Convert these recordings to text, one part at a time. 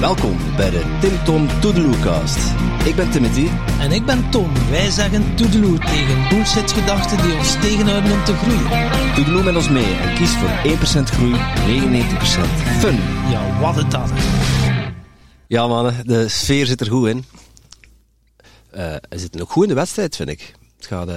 Welkom bij de Tim Tom Toedeloecast. Ik ben Timothy. En ik ben Tom. Wij zeggen toedeloe tegen bullshit-gedachten die ons tegenhouden om te groeien. Toedeloe met ons mee en kies voor 1% groei, 99% fun. Ja, wat het dat. Ja mannen, de sfeer zit er goed in. Uh, we zitten ook goed in de wedstrijd, vind ik. Het gaat uh,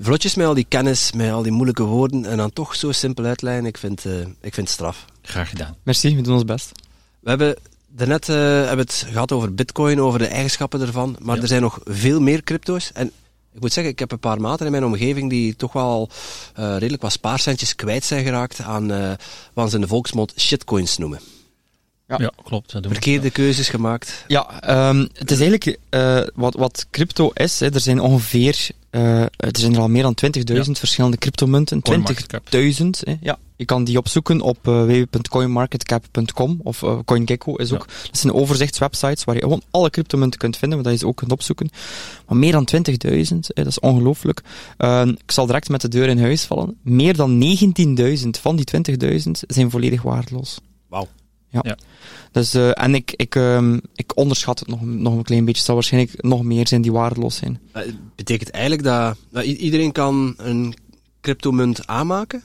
vlotjes met al die kennis, met al die moeilijke woorden en dan toch zo simpel uitlijnen. Ik vind, uh, ik vind het straf. Graag gedaan. Merci, we doen ons best. We hebben Daarnet uh, hebben het gehad over bitcoin, over de eigenschappen ervan. Maar ja. er zijn nog veel meer crypto's. En ik moet zeggen, ik heb een paar maten in mijn omgeving die toch wel uh, redelijk wat spaarcentjes kwijt zijn geraakt aan uh, wat ze in de volksmond shitcoins noemen. Ja, ja klopt. Verkeerde keuzes gemaakt. Ja, um, het is eigenlijk wat, wat crypto is. Hè, er zijn ongeveer uh, er zijn er al meer dan 20.000 ja. verschillende cryptomunten. 20.000. Ja, je kan die opzoeken op uh, www.coinmarketcap.com of uh, CoinGecko is ook. Ja. Dat zijn overzichtswebsites waar je gewoon alle cryptomunten kunt vinden, waar je ze ook kunt opzoeken. Maar meer dan 20.000, dat is ongelooflijk. ik zal direct met de deur in huis vallen. Meer dan 19.000 van die 20.000 zijn volledig waardeloos. Wauw. Ja. ja. Dus, uh, en ik, ik, um, ik onderschat het nog, nog een klein beetje. Het zal waarschijnlijk nog meer zijn die waardeloos zijn. Uh, betekent eigenlijk dat, dat iedereen kan een cryptomunt aanmaken?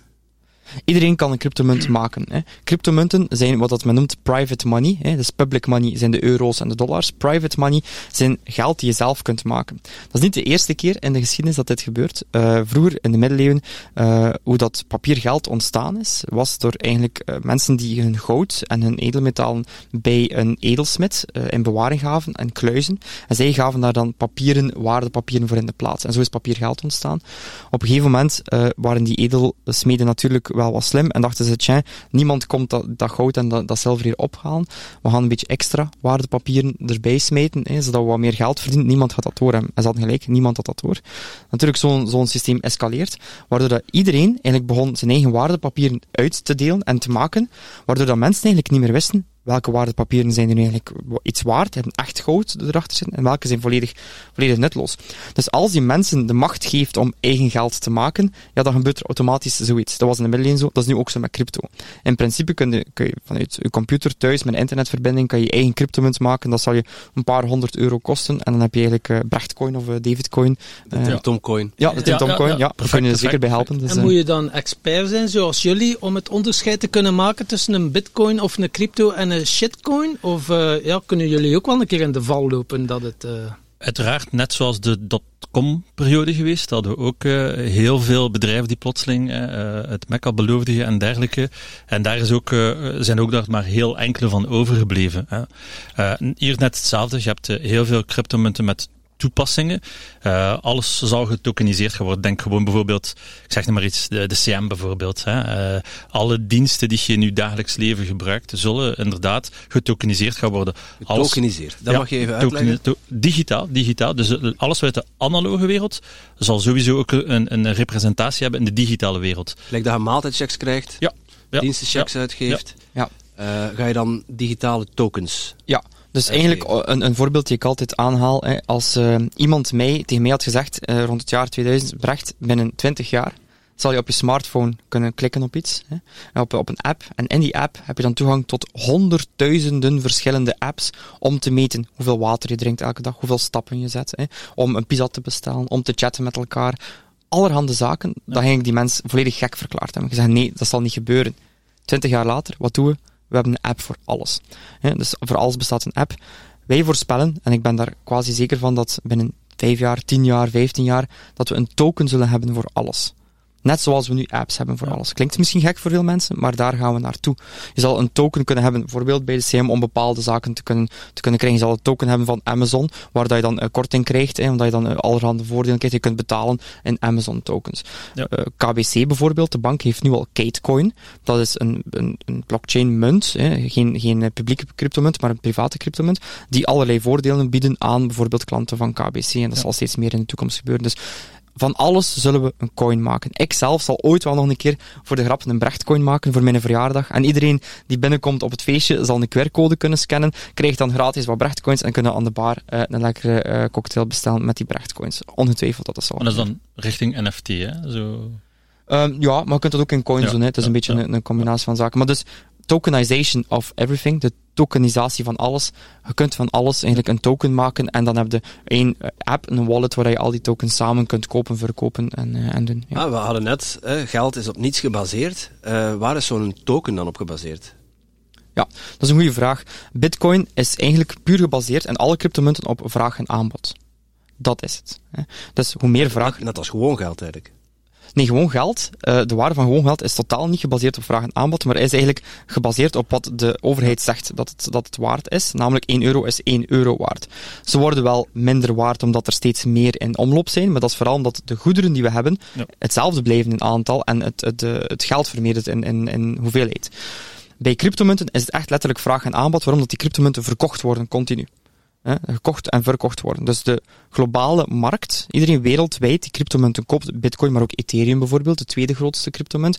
Iedereen kan een cryptomunt maken. Hè. Cryptomunten zijn wat dat men noemt private money. Hè. Dus public money zijn de euro's en de dollars. Private money zijn geld die je zelf kunt maken. Dat is niet de eerste keer in de geschiedenis dat dit gebeurt. Uh, vroeger, in de middeleeuwen, uh, hoe dat papiergeld ontstaan is, was door eigenlijk uh, mensen die hun goud en hun edelmetalen bij een edelsmid in bewaring gaven en kluizen. En zij gaven daar dan papieren, waardepapieren voor in de plaats. En zo is papiergeld ontstaan. Op een gegeven moment waren die edelsmeden natuurlijk wel wat slim en dachten ze, tja, niemand komt dat, dat goud en dat, dat zilver hier ophalen. We gaan een beetje extra waardepapieren erbij smeten, hè, zodat we wat meer geld verdienen. Niemand gaat dat hebben. En ze hadden gelijk, niemand had dat door. Natuurlijk, zo'n zo'n systeem escaleert, waardoor dat iedereen eigenlijk begon zijn eigen waardepapieren uit te delen en te maken, waardoor dat mensen eigenlijk niet meer wisten welke waardepapieren zijn er nu eigenlijk iets waard, hebben echt goud erachter zitten, en welke zijn volledig, volledig nutloos. Dus als je mensen de macht geeft om eigen geld te maken, ja, dan gebeurt er automatisch zoiets. Dat was in de middeleeuwen zo, dat is nu ook zo met crypto. In principe kun je, kun je vanuit je computer thuis met een internetverbinding kan je eigen cryptomunt maken, dat zal je een paar honderd euro kosten, en dan heb je eigenlijk uh, Brechtcoin of uh, Davidcoin. De uh, Tomcoin. Ja, de Tomcoin, ja, ja, ja, daar kun je zeker bij helpen. Dus, en moet je dan expert zijn, zoals jullie, om het onderscheid te kunnen maken tussen een bitcoin of een crypto en een shitcoin? Of uh, ja, kunnen jullie ook wel een keer in de val lopen dat het... Uh... Uiteraard, net zoals de dotcom-periode geweest, hadden we ook uh, heel veel bedrijven die plotseling het mekka beloofden en dergelijke. En daar is ook, zijn ook daar maar heel enkele van overgebleven. hier net hetzelfde. Je hebt heel veel cryptomunten met toepassingen. Uh, alles zal getokeniseerd gaan worden. Denk gewoon bijvoorbeeld, ik zeg maar iets, de, de CM bijvoorbeeld. Hè. Uh, alle diensten die je in je dagelijks leven gebruikt, zullen inderdaad getokeniseerd gaan worden. Getokeniseerd, dat ja, mag je even uitleggen. digitaal, digitaal. Dus eh, alles uit de analoge wereld zal sowieso ook een, een representatie hebben in de digitale wereld. Lijkt dat je maaltijdchecks krijgt, ja. ja. dienstenchecks ja. uitgeeft. Ja. Uh, ga je dan digitale tokens ja. Dus eigenlijk een, een voorbeeld die ik altijd aanhaal. Hè, als uh, iemand mij, tegen mij had gezegd, uh, rond het jaar 2000, Brecht, binnen 20 jaar zal je op je smartphone kunnen klikken op iets, hè, op, op een app. En in die app heb je dan toegang tot honderdduizenden verschillende apps om te meten hoeveel water je drinkt elke dag, hoeveel stappen je zet, hè, om een pizza te bestellen, om te chatten met elkaar. Allerhande zaken, ja. dat ging ik die mens volledig gek verklaard hebben. Gezegd, nee, dat zal niet gebeuren. Twintig jaar later, wat doen we? We hebben een app voor alles. dus voor alles bestaat een app. Wij voorspellen, en ik ben daar quasi zeker van dat binnen 5 jaar, 10 jaar, 15 jaar, dat we een token zullen hebben voor alles. Net zoals we nu apps hebben voor alles. Klinkt misschien gek voor veel mensen, maar daar gaan we naartoe. Je zal een token kunnen hebben, bijvoorbeeld bij de CM, om bepaalde zaken te kunnen, te kunnen krijgen. Je zal een token hebben van Amazon, waar dat je dan uh, korting krijgt, hè, omdat je dan uh, allerhande voordelen krijgt. Je kunt betalen in Amazon tokens. Ja. Uh, KBC bijvoorbeeld, de bank heeft nu al Katecoin. Dat is een, een, een blockchain munt, hè, geen, geen publieke cryptomunt, maar een private cryptomunt, die allerlei voordelen bieden aan bijvoorbeeld klanten van KBC. En dat ja. zal steeds meer in de toekomst gebeuren. Dus van alles zullen we een coin maken. Ik zelf zal ooit wel nog een keer voor de grap een Brechtcoin maken voor mijn verjaardag. En iedereen die binnenkomt op het feestje zal een QR-code kunnen scannen, krijgt dan gratis wat Brechtcoins en kunnen aan de bar uh, een lekkere uh, cocktail bestellen met die Brechtcoins. Ongetwijfeld dat dat zo. En dat is dan richting NFT, hè? Zo... Ehm, ja, maar je kunt dat ook in coins Ja, doen. Hè. Het is een beetje ja. een, een combinatie van zaken. Maar dus, tokenization of everything, de tokenisatie van alles. Je kunt van alles eigenlijk een token maken en dan heb je één eh, app, een wallet, waar je al die tokens samen kunt kopen, verkopen en, eh, en doen. Ja. Ah, we hadden net, hè, geld is op niets gebaseerd. Eh, waar is zo'n token dan op gebaseerd? Dat is een goede vraag. Bitcoin is eigenlijk puur gebaseerd en alle cryptomunten op vraag en aanbod. Dat is het. hè. Dus hoe meer vraag... Net, net als gewoon geld eigenlijk. Nee, gewoon geld. eh, de waarde van gewoon geld is totaal niet gebaseerd op vraag en aanbod, maar is eigenlijk gebaseerd op wat de overheid zegt dat het, dat het waard is. Namelijk 1 euro is 1 euro waard. Ze worden wel minder waard omdat er steeds meer in omloop zijn, maar dat is vooral omdat de goederen die we hebben Ja. hetzelfde blijven in aantal en het, het, het geld vermeerdert in, in, in hoeveelheid. Bij cryptomunten is het echt letterlijk vraag en aanbod, waarom dat die cryptomunten verkocht worden continu. Hè, gekocht en verkocht worden. Dus de globale markt, iedereen wereldwijd die cryptomunten koopt, bitcoin, maar ook ethereum bijvoorbeeld, de tweede grootste cryptomunt,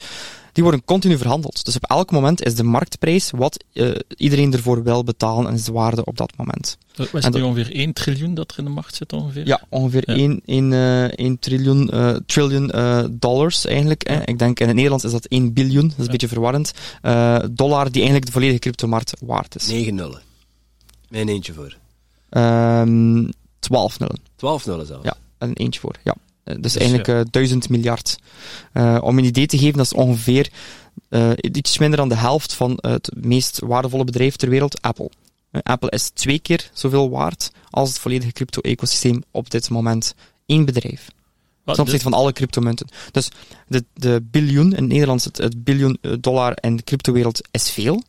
die worden continu verhandeld. Dus op elk moment is de marktprijs wat eh, iedereen ervoor wil betalen en is de waarde op dat moment. Is En het nu dat- ongeveer 1 triljoen dat er in de markt zit ongeveer? Ja, ongeveer Ja. 1, 1, eh, 1 triljoen, eh, triljoen eh, dollars eigenlijk. hè. Ik denk in het Nederlands is dat 1 biljoen, dat is een beetje verwarrend. Eh, dollar die eigenlijk de volledige cryptomarkt waard is. 9 nullen. Mijn eentje voor. Ehm 12 nullen. 12 nullen zelfs. Ja. een eentje voor. Ja. Eh, Dus, Dus, eigenlijk eh 1000 miljard. Eh, om een idee te geven, dat is ongeveer eh, iets minder dan de helft van het meest waardevolle bedrijf ter wereld, Apple. Eh, Apple is twee keer zoveel waard als het volledige crypto-ecosysteem op dit moment. Eén bedrijf. Ten opzichte van alle cryptomunten. Dus de, de biljoen, in het Nederlands het, het biljoen eh, dollar in de cryptowereld is veel.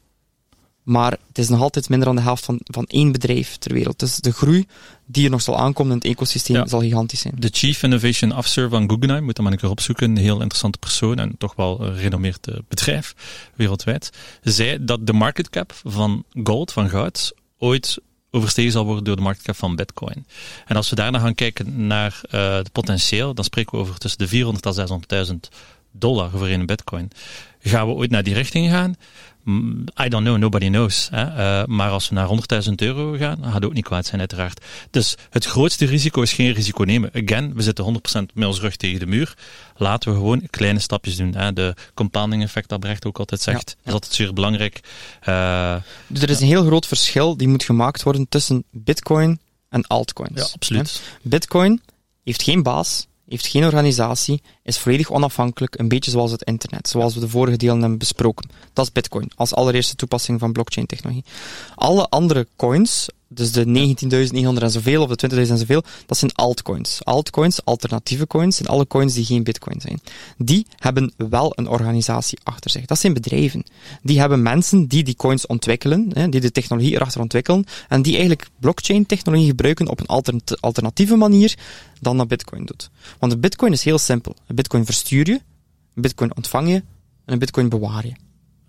Maar het is nog altijd minder dan de helft van, van één bedrijf ter wereld. Dus de groei die er nog zal aankomen in het ecosysteem Ja. zal gigantisch zijn. De Chief Innovation Officer van Guggenheim, moet dat maar een keer opzoeken, een heel interessante persoon en toch wel een gerenommeerd eh, bedrijf wereldwijd, zei dat de market cap van gold, van goud, ooit overstegen zal worden door de market cap van bitcoin. En als we daarna gaan kijken naar eh het potentieel, dan spreken we over tussen de 400 en 600.000 dollar voor een bitcoin. Gaan we ooit naar die richting gaan? I don't know, nobody knows. Hè? Eh, maar als we naar 100.000 euro gaan, gaat het ook niet kwaad zijn, uiteraard. Dus het grootste risico is geen risico nemen. Again, we zitten 100% met ons rug tegen de muur. Laten we gewoon kleine stapjes doen. Hè? De compounding effect, dat Brecht ook altijd zegt, Ja, ja. is altijd zeer belangrijk. Eh, Dus er is een heel groot verschil die moet gemaakt worden tussen bitcoin en altcoins. ja, absoluut. Bitcoin heeft geen baas, heeft geen organisatie, is volledig onafhankelijk, een beetje zoals het internet, zoals we de vorige delen hebben besproken. Dat is Bitcoin, als allereerste toepassing van blockchain-technologie. Alle andere coins, dus de 19.900 en zoveel, of de 20.000 en zoveel, dat zijn altcoins. Altcoins, alternatieve coins, zijn alle coins die geen Bitcoin zijn. Die hebben wel een organisatie achter zich. Dat zijn bedrijven. Die hebben mensen die die coins ontwikkelen, hè, die de technologie erachter ontwikkelen, en die eigenlijk blockchain-technologie gebruiken op een altern- alternatieve manier dan dat Bitcoin doet. Want een Bitcoin is heel simpel. Een Bitcoin verstuur je, een Bitcoin ontvang je, en een Bitcoin bewaar je.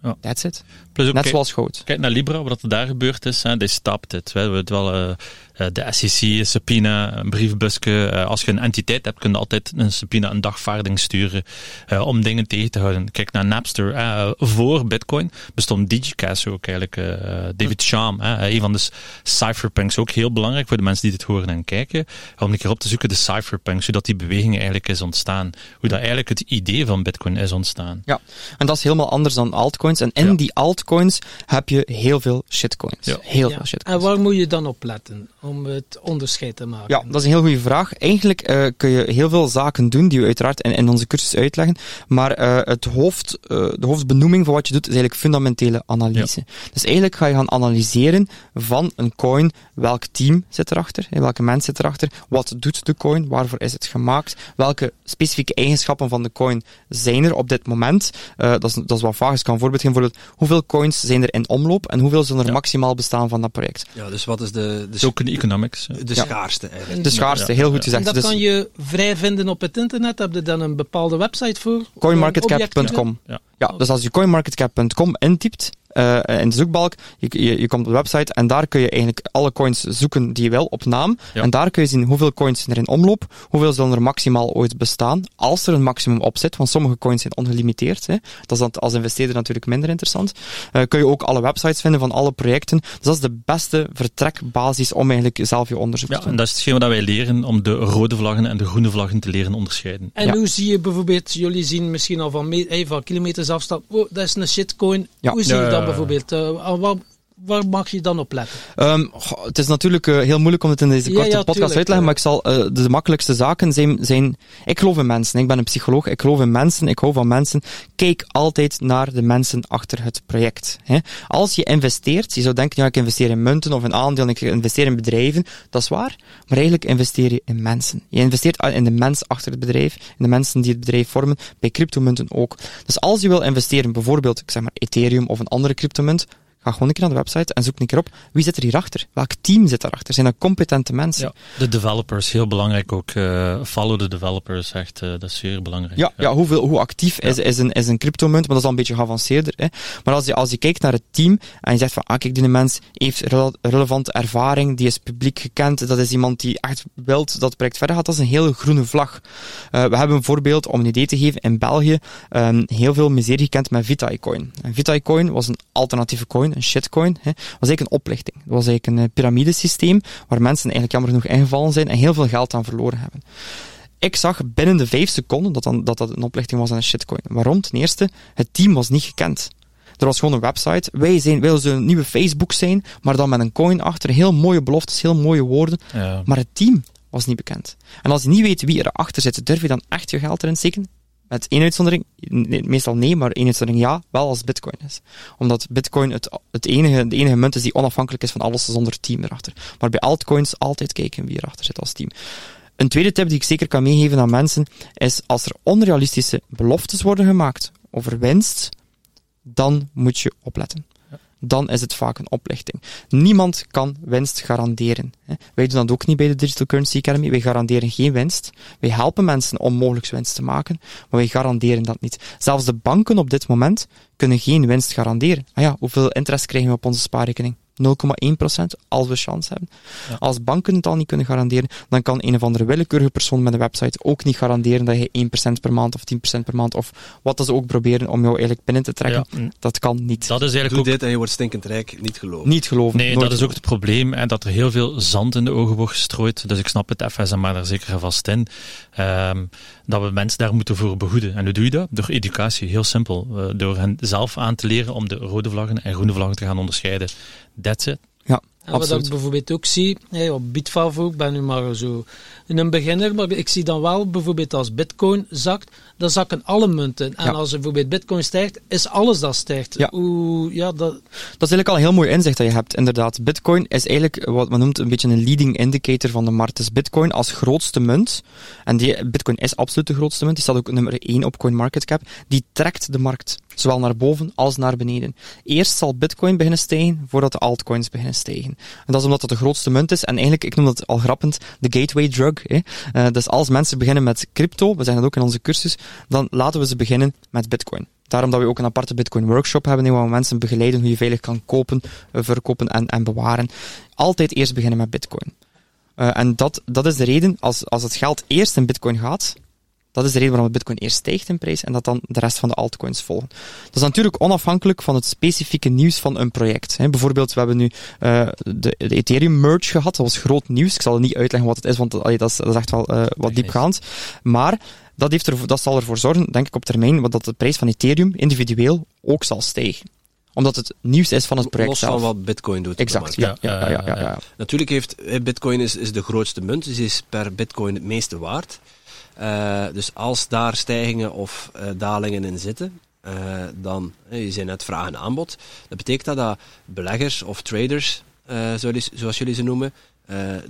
Ja. That's it. Plus ook Net kijk- zoals. Kijk naar Libra, wat er daar gebeurd is. Hè, they stopped it. We hebben het wel, de SEC, een subpoena, een briefbusje. Eh, als je een entiteit hebt, kun je altijd een subpoena, een dagvaarding sturen eh, om dingen tegen te houden. Kijk naar Napster. eh, voor Bitcoin bestond DigiCash ook eigenlijk. eh, David Sham, hè, een van de cypherpunks. Ook heel belangrijk voor de mensen die dit horen en kijken. Om een keer op te zoeken de cypherpunks, hoe dat die beweging eigenlijk is ontstaan. Hoe dat eigenlijk het idee van Bitcoin is ontstaan. Ja, en dat is helemaal anders dan altcoins. En in Ja. die altcoins heb je heel veel shitcoins. Ja. Heel Ja. veel En shitcoins. waar moet je dan op letten om het onderscheid te maken? Ja, dat is een heel goede vraag. Eigenlijk eh, kun je heel veel zaken doen die we uiteraard in, in onze cursus uitleggen. Maar eh, het hoofd, eh, de hoofdbenoeming van wat je doet is eigenlijk fundamentele analyse. Dus eigenlijk ga je gaan analyseren van een coin, welk team zit erachter, hè, welke mens zit erachter, wat doet de coin, waarvoor is het gemaakt, welke specifieke eigenschappen van de coin zijn er op dit moment. Eh, dat, is, dat is wat vaag, ik kan een voorbeeld geven. Bijvoorbeeld, hoeveel coins zijn er in omloop en hoeveel zullen er Ja. maximaal bestaan van dat project? Ja, dus wat is de, de, Economics. de schaarste eigenlijk? En- De schaarste, heel goed gezegd. En dat Dus- kan je vrij vinden op het internet. Heb je dan een bepaalde website voor? coinmarketcap.com. Ja. Ja, dus als je coinmarketcap.com intypt, uh, in de zoekbalk. Je, je, je, komt op de website en daar kun je eigenlijk alle coins zoeken die je wil op naam. Ja. En daar kun je zien hoeveel coins er in omloop, hoeveel zullen er maximaal ooit bestaan, als er een maximum op zit, want sommige coins zijn ongelimiteerd. Hè. Dat is dan als investeerder natuurlijk minder interessant. Uh, kun je ook alle websites vinden van alle projecten. Dus dat is de beste vertrekbasis om eigenlijk zelf je onderzoek ja, te doen. En dat is hetgeen wat wij leren om de rode vlaggen en de groene vlaggen te leren onderscheiden. En ja. hoe zie je bijvoorbeeld, jullie zien misschien al van, hey, van kilometers afstand, oh, dat is een shitcoin. Ja. Hoe zie je dat bijvoorbeeld? Uh, wat, waar mag je dan op letten? Um, het is natuurlijk uh, heel moeilijk om het in deze korte ja, ja, podcast tuurlijk, uit te leggen, maar ik zal uh, de makkelijkste zaken zijn, zijn. Ik geloof in mensen. Ik ben een psycholoog. Ik geloof in mensen. Ik hou van mensen. Kijk altijd naar de mensen achter het project. Hè. Als je investeert, je zou denken, ja, ik investeer in munten of in aandelen, ik investeer in bedrijven. Dat is waar. Maar eigenlijk investeer je in mensen. Je investeert in de mens achter het bedrijf, in de mensen die het bedrijf vormen. Bij cryptomunten ook. Dus als je wil investeren, bijvoorbeeld, ik zeg maar Ethereum of een andere cryptomunt, Ga gewoon een keer naar de website en zoek een keer op wie zit er hierachter? Welk team zit daarachter? Zijn dat competente mensen? Ja, de developers, heel belangrijk ook. Uh, follow the developers, echt, uh, dat is zeer belangrijk. Ja, ja. hoeveel, hoe actief is, is, een, is een cryptomunt, maar dat is al een beetje geavanceerder. Hè. Maar als je, als je kijkt naar het team en je zegt van, ah kijk, die mens heeft rele relevante ervaring, die is publiek gekend, dat is iemand die echt wilt dat het project verder gaat, dat is een hele groene vlag. Uh, we hebben bijvoorbeeld, om een idee te geven, in België um, heel veel miserie gekend met Vitacoin. En Vitacoin was een alternatieve coin een shitcoin, hè, was eigenlijk een oplichting. Dat was eigenlijk een piramidesysteem waar mensen eigenlijk jammer genoeg ingevallen zijn en heel veel geld aan verloren hebben. Ik zag binnen de vijf seconden dat, dan, dat dat een oplichting was aan een shitcoin. Waarom? Ten eerste, het team was niet gekend. Er was gewoon een website. Wij, zijn, wij willen een nieuwe Facebook zijn, maar dan met een coin achter. Heel mooie beloftes, heel mooie woorden. Ja. Maar het team was niet bekend. En als je niet weet wie erachter zit, durf je dan echt je geld erin steken? Met één uitzondering, meestal nee, maar één uitzondering ja, wel als bitcoin is. Omdat bitcoin het, het enige, de enige munt is die onafhankelijk is van alles zonder team erachter. Maar bij altcoins altijd kijken wie erachter zit als team. Een tweede tip die ik zeker kan meegeven aan mensen is als er onrealistische beloftes worden gemaakt over winst, dan moet je opletten dan is het vaak een oplichting. Niemand kan winst garanderen. Wij doen dat ook niet bij de Digital Currency Academy. Wij garanderen geen winst. Wij helpen mensen om mogelijk winst te maken, maar wij garanderen dat niet. Zelfs de banken op dit moment kunnen geen winst garanderen. Ah ja, hoeveel interest krijgen we op onze spaarrekening? 0,1% als we chance hebben. Als banken het al niet kunnen garanderen, dan kan een of andere willekeurige persoon met een website ook niet garanderen dat je 1% per maand of 10% per maand of wat ze ook proberen om jou eigenlijk binnen te trekken. Ja. Dat kan niet. Dat is eigenlijk Doe ook... dit en je wordt stinkend rijk, niet geloven. Niet geloven. Nee, dat is ook het probleem en dat er heel veel zand in de ogen wordt gestrooid. Dus ik snap het FSM maar daar zeker vast in. Um, dat we mensen daar moeten voor behoeden. En hoe doe je dat? Door educatie, heel simpel. Uh, door hen zelf aan te leren om de rode vlaggen en groene vlaggen te gaan onderscheiden. That's it. Ja, en wat ik bijvoorbeeld ook zie, hey, op Bitfavo, ik ben nu maar zo een beginner, maar ik zie dan wel bijvoorbeeld als Bitcoin zakt, dan zakken alle munten. En als bijvoorbeeld Bitcoin stijgt, is alles dat stijgt. Ja. Hoe, ja, dat... dat is eigenlijk al een heel mooi inzicht dat je hebt, inderdaad. Bitcoin is eigenlijk wat men noemt een beetje een leading indicator van de markt. Dus Bitcoin als grootste munt, en die, Bitcoin is absoluut de grootste munt, die staat ook nummer 1 op CoinMarketCap, die trekt de markt. Zowel naar boven als naar beneden. Eerst zal Bitcoin beginnen stijgen, voordat de altcoins beginnen stijgen. En dat is omdat dat de grootste munt is. En eigenlijk, ik noem dat al grappend, de gateway drug. Hè. Uh, dus als mensen beginnen met crypto, we zeggen dat ook in onze cursus, dan laten we ze beginnen met Bitcoin. Daarom dat we ook een aparte Bitcoin workshop hebben, waar we mensen begeleiden hoe je veilig kan kopen, eh, verkopen en, en bewaren. Altijd eerst beginnen met Bitcoin. Uh, en dat, dat is de reden, als, als het geld eerst in Bitcoin gaat, dat is de reden waarom Bitcoin eerst stijgt in prijs en dat dan de rest van de altcoins volgen. Dat is natuurlijk onafhankelijk van het specifieke nieuws van een project. bijvoorbeeld, we hebben nu uh, de, de, Ethereum merge gehad, dat was groot nieuws. Ik zal niet uitleggen wat het is, want dat, dat, is, dat is echt wel uh, wat diepgaand. Maar dat, heeft er, dat zal ervoor zorgen, denk ik op termijn, dat de prijs van Ethereum individueel ook zal stijgen omdat het nieuws is van het project Los zelf. van wat Bitcoin doet. Exact, ja ja, ja, ja, ja, Natuurlijk heeft Bitcoin is, is de grootste munt, dus is per Bitcoin het meeste waard. Uh, dus als daar stijgingen of uh, dalingen in zitten, uh, dan, je zei net vraag en aanbod, dat betekent dat, dat beleggers of traders, zoals jullie ze noemen,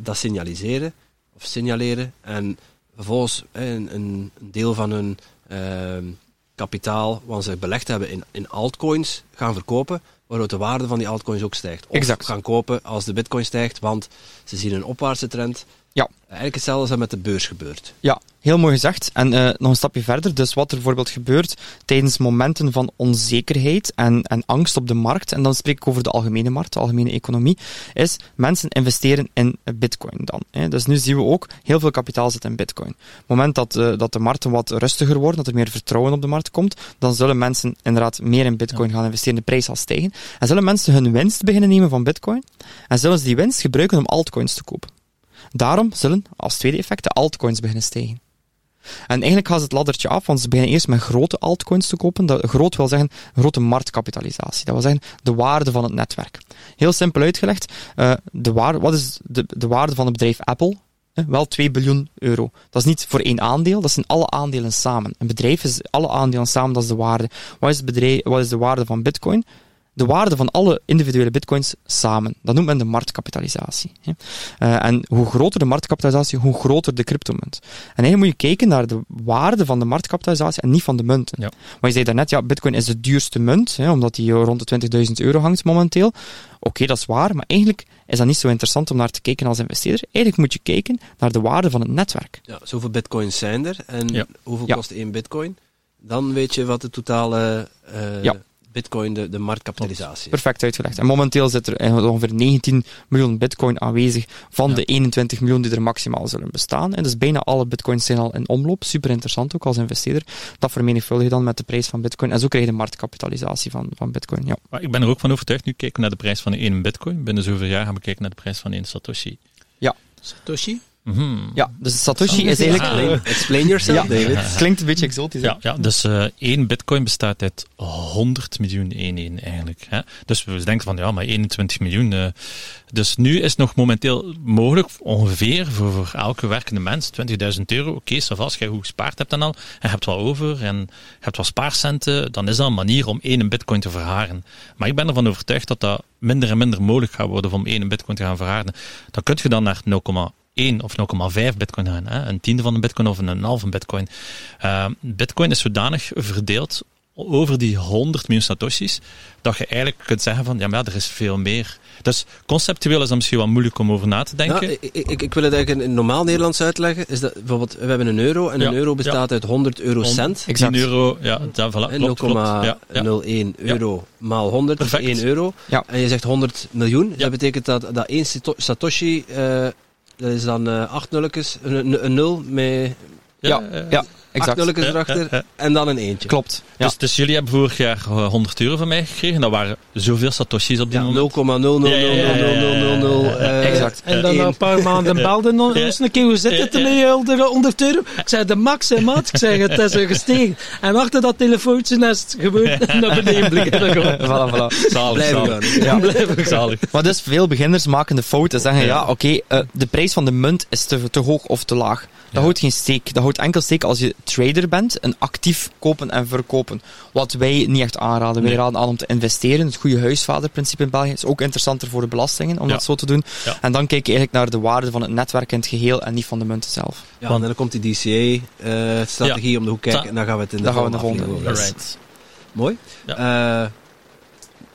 dat signaliseren of signaleren en vervolgens een, een, deel van hun ehm, kapitaal wat ze belegd hebben in, in altcoins gaan verkopen, waardoor de waarde van die altcoins ook stijgt. Of exact. gaan kopen als de bitcoin stijgt, want ze zien een opwaartse trend Ja. Eigenlijk hetzelfde als dat met de beurs gebeurt. Ja, heel mooi gezegd. En uh, nog een stapje verder. Dus wat er bijvoorbeeld gebeurt tijdens momenten van onzekerheid en, en angst op de markt, en dan spreek ik over de algemene markt, de algemene economie, is mensen investeren in bitcoin dan. Hè. Dus nu zien we ook heel veel kapitaal zit in bitcoin. Op het moment dat, uh, dat de markten wat rustiger worden, dat er meer vertrouwen op de markt komt, dan zullen mensen inderdaad meer in bitcoin gaan investeren, de prijs zal stijgen. En zullen mensen hun winst beginnen nemen van bitcoin, en zullen ze die winst gebruiken om altcoins te kopen. Daarom zullen, als tweede effect, de altcoins beginnen stijgen. En eigenlijk gaat het laddertje af, want ze beginnen eerst met grote altcoins te kopen. Dat, groot wil zeggen grote marktkapitalisatie. Dat wil zeggen de waarde van het netwerk. Heel simpel uitgelegd, uh, de waarde, wat is de, de waarde van het bedrijf Apple? Eh, wel 2 biljoen euro. Dat is niet voor één aandeel, dat zijn alle aandelen samen. Een bedrijf is alle aandelen samen, dat is de waarde. Wat is, bedrijf, wat is de waarde van bitcoin? De waarde van alle individuele bitcoins samen. Dat noemt men de marktkapitalisatie. Uh, en hoe groter de marktkapitalisatie, hoe groter de cryptomunt. En eigenlijk moet je kijken naar de waarde van de marktkapitalisatie en niet van de munten. Ja. Want je zei daarnet, ja, bitcoin is de duurste munt, hè, omdat die rond de 20.000 euro hangt momenteel. Oké, okay, dat is waar, maar eigenlijk is dat niet zo interessant om naar te kijken als investeerder. Eigenlijk moet je kijken naar de waarde van het netwerk. Ja, zoveel bitcoins zijn er en ja. hoeveel kost één bitcoin? Dan weet je wat de totale... Uh, ja bitcoin de, de marktkapitalisatie. Perfect uitgelegd. En momenteel zit er ongeveer 19 miljoen bitcoin aanwezig van de 21 miljoen die er maximaal zullen bestaan. En dus bijna alle bitcoins zijn al in omloop. Super interessant ook als investeerder. Dat vermenigvuldig je dan met de prijs van bitcoin. En zo krijg je de marktkapitalisatie van, van bitcoin. Ja. Maar ik ben er ook van overtuigd, nu kijken we naar de prijs van één bitcoin. Binnen zoveel jaar gaan we kijken naar de prijs van één Satoshi. Ja. Satoshi? Mm Ja, dus Satoshi is eigenlijk... Explain yourself, David. Klinkt een beetje exotisch. Ja, ja dus uh, één bitcoin bestaat uit 100 miljoen eenheden eigenlijk. Hè? Dus we denken van, ja, maar 21 miljoen. Uh, dus nu is het nog momenteel mogelijk, ongeveer, voor, voor elke werkende mens, 20.000 euro. Oké, okay, als jij goed gespaard hebt dan al, en hebt wel over, en hebt wel spaarcenten, dan is dat een manier om één bitcoin te verharen. Maar ik ben ervan overtuigd dat dat minder en minder mogelijk gaat worden om één bitcoin te gaan verharen. Dan kun je dan naar 0, 1 of 0,5 bitcoin gaan. Hè? Een tiende van een bitcoin of een halve bitcoin. Uh, bitcoin is zodanig verdeeld over die 100 miljoen satoshis, dat je eigenlijk kunt zeggen van, ja, maar ja, er is veel meer. Dus conceptueel is dat misschien wel moeilijk om over na te denken. Ja, ik, ik, ik, wil het eigenlijk in normaal Nederlands uitleggen. Is dat, bijvoorbeeld, we hebben een euro en een euro bestaat uit 100 eurocent. Exact. euro, ja, dat, voilà, 0,01 euro maal 100 Perfect. is 1 euro. En je zegt 100 miljoen. Dat betekent dat, dat 1 satoshi... Uh, dat is dan uh, acht nulletjes, een, een, nul met... Ja, ja. Exact. Acht nulletjes erachter en dan een eentje. Klopt. Ja. Dus, dus, jullie hebben vorig jaar 100 euro van mij gekregen. Dat waren zoveel satoshis op die ja, moment. 0,0000000. Exact. En dan een paar maanden belden ons een keer, hoe zit het ermee, 100 euro? Ik zei, de max, hè, maat. Ik zei, het is er gestegen. En achter dat telefoontje is het naar beneden blikken. voilà, voilà. Zalig, blijven gaan. Ja. blijven Zalig. Maar dus, veel beginners maken de fout en zeggen, ja, oké, okay, uh, de prijs van de munt is te, te hoog of te laag. Dat houdt geen steek. Dat houdt enkel steek als je trader bent, een actief kopen en verkopen. Wat wij niet echt aanraden. Wij raden aan om te investeren. Het goede huisvaderprincipe in België is ook interessanter voor de belastingen om dat zo te doen. Ja. En dan kijk je eigenlijk naar de waarde van het netwerk in het geheel en niet van de munten zelf. Ja, en dan komt die DCA-strategie uh, om de hoek kijken en dan gaan we het in de, dan volgende, gaan we de volgende Right. Mooi. Uh,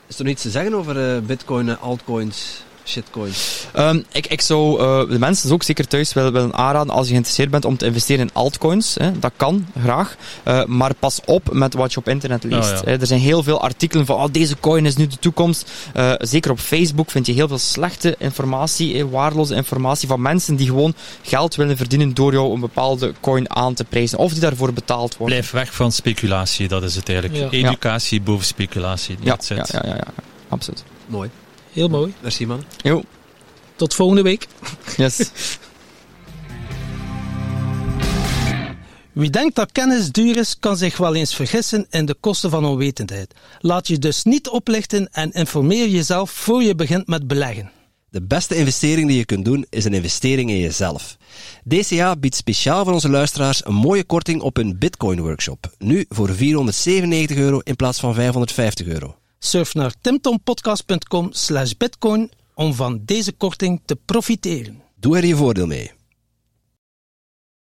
is er nog iets te zeggen over uh, bitcoin en altcoins? Shitcoins? Um, ik, ik zou uh, de mensen ook zeker thuis willen, willen aanraden als je geïnteresseerd bent om te investeren in altcoins. Hè. Dat kan, graag. Uh, maar pas op met wat je op internet leest. Oh, ja. Er zijn heel veel artikelen van oh, deze coin is nu de toekomst. Uh, zeker op Facebook vind je heel veel slechte informatie, waardeloze informatie van mensen die gewoon geld willen verdienen door jou een bepaalde coin aan te prijzen. Of die daarvoor betaald worden. Blijf weg van speculatie, dat is het eigenlijk. Ja. Educatie boven speculatie. Ja, ja, ja, ja, ja, absoluut. Mooi. Heel mooi. Merci man. Jo. Tot volgende week. Yes. Wie denkt dat kennis duur is, kan zich wel eens vergissen in de kosten van onwetendheid. Laat je dus niet oplichten en informeer jezelf voor je begint met beleggen. De beste investering die je kunt doen is een investering in jezelf. DCA biedt speciaal voor onze luisteraars een mooie korting op een Bitcoin workshop. Nu voor 497 euro in plaats van 550 euro. Surf naar timtompodcast.com slash bitcoin om van deze korting te profiteren. Doe er je voordeel mee.